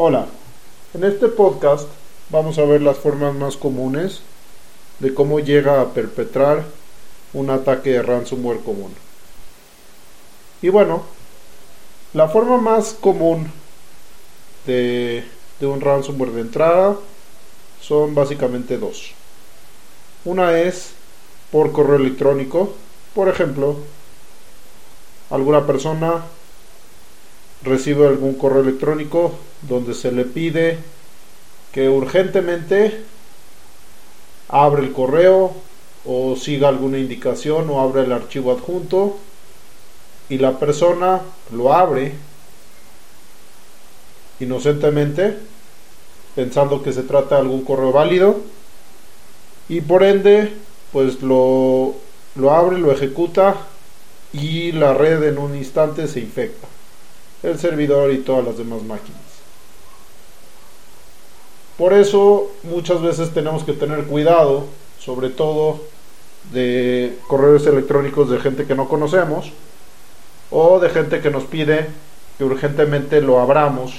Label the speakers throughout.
Speaker 1: Hola, en este podcast vamos a ver las formas más comunes de cómo llega a perpetrar un ataque de ransomware común. Y bueno, la forma más común de, de un ransomware de entrada son básicamente dos. Una es por correo electrónico, por ejemplo, alguna persona recibe algún correo electrónico donde se le pide que urgentemente abre el correo o siga alguna indicación o abre el archivo adjunto y la persona lo abre inocentemente pensando que se trata de algún correo válido y por ende pues lo, lo abre, lo ejecuta y la red en un instante se infecta. El servidor y todas las demás máquinas. Por eso muchas veces tenemos que tener cuidado, sobre todo de correos electrónicos de gente que no conocemos o de gente que nos pide que urgentemente lo abramos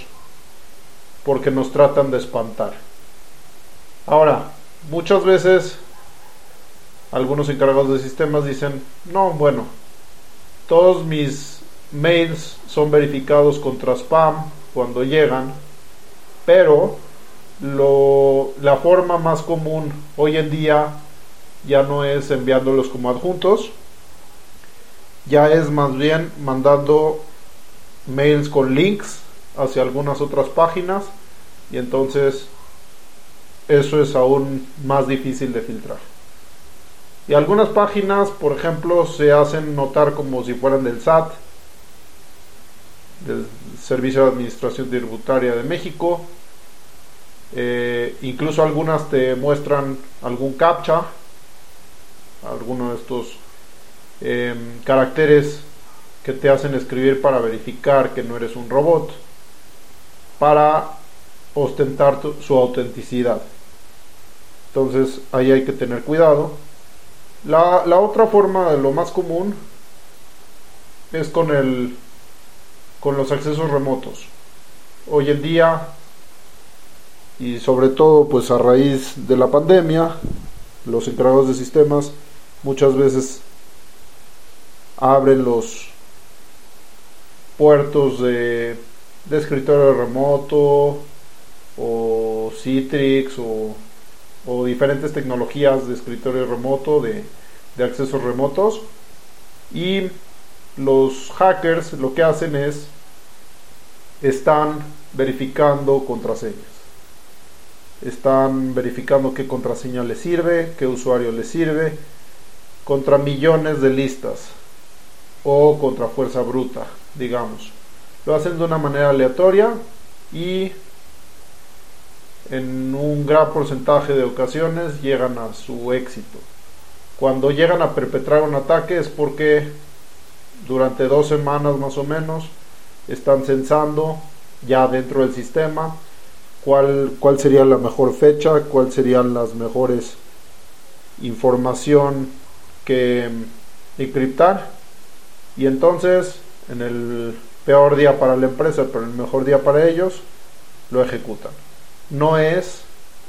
Speaker 1: porque nos tratan de espantar. Ahora, muchas veces algunos encargados de sistemas dicen, no, bueno, todos mis mails son verificados contra spam cuando llegan, pero la forma más común hoy en día ya no es enviándolos como adjuntos, ya es más bien mandando mails con links hacia algunas otras páginas y entonces eso es aún más difícil de filtrar. Y algunas páginas, por ejemplo, se hacen notar como si fueran del SAT, del Servicio de Administración Tributaria de México. Eh, incluso algunas te muestran algún captcha, alguno de estos em, caracteres que te hacen escribir para verificar que no eres un robot, para ostentar su autenticidad. Entonces ahí hay que tener cuidado. La, la otra forma lo más común es con el con los accesos remotos. Hoy en día y sobre todo pues a raíz de la pandemia, los encargados de sistemas muchas veces abren los puertos de, de escritorio remoto o Citrix o o diferentes tecnologías de escritorio remoto, de, de accesos remotos. Y los hackers lo que hacen es, están verificando contraseñas. Están verificando qué contraseña les sirve, qué usuario les sirve, contra millones de listas o contra fuerza bruta, digamos. Lo hacen de una manera aleatoria y en un gran porcentaje de ocasiones llegan a su éxito. Cuando llegan a perpetrar un ataque es porque durante dos semanas más o menos están censando ya dentro del sistema cuál, cuál sería la mejor fecha, cuál serían las mejores información que encriptar. Y entonces en el peor día para la empresa pero el mejor día para ellos lo ejecutan. No es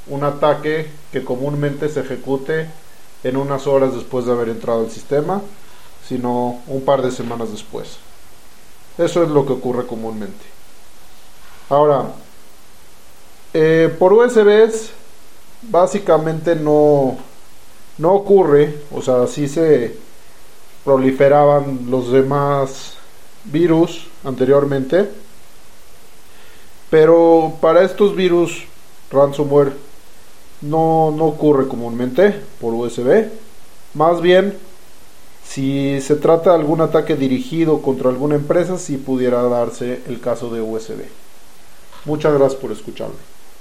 Speaker 1: un ataque que comúnmente se ejecute en unas horas después de haber entrado al sistema, sino un par de semanas después. Eso es lo que ocurre comúnmente. Ahora, eh, por USBs básicamente no, no ocurre, o sea, sí se proliferaban los demás virus anteriormente, pero para estos virus ransomware no, ocurre comúnmente por USB. Más bien, si se trata de algún ataque dirigido contra alguna empresa, si pudiera darse el caso de USB. Muchas gracias por escucharme.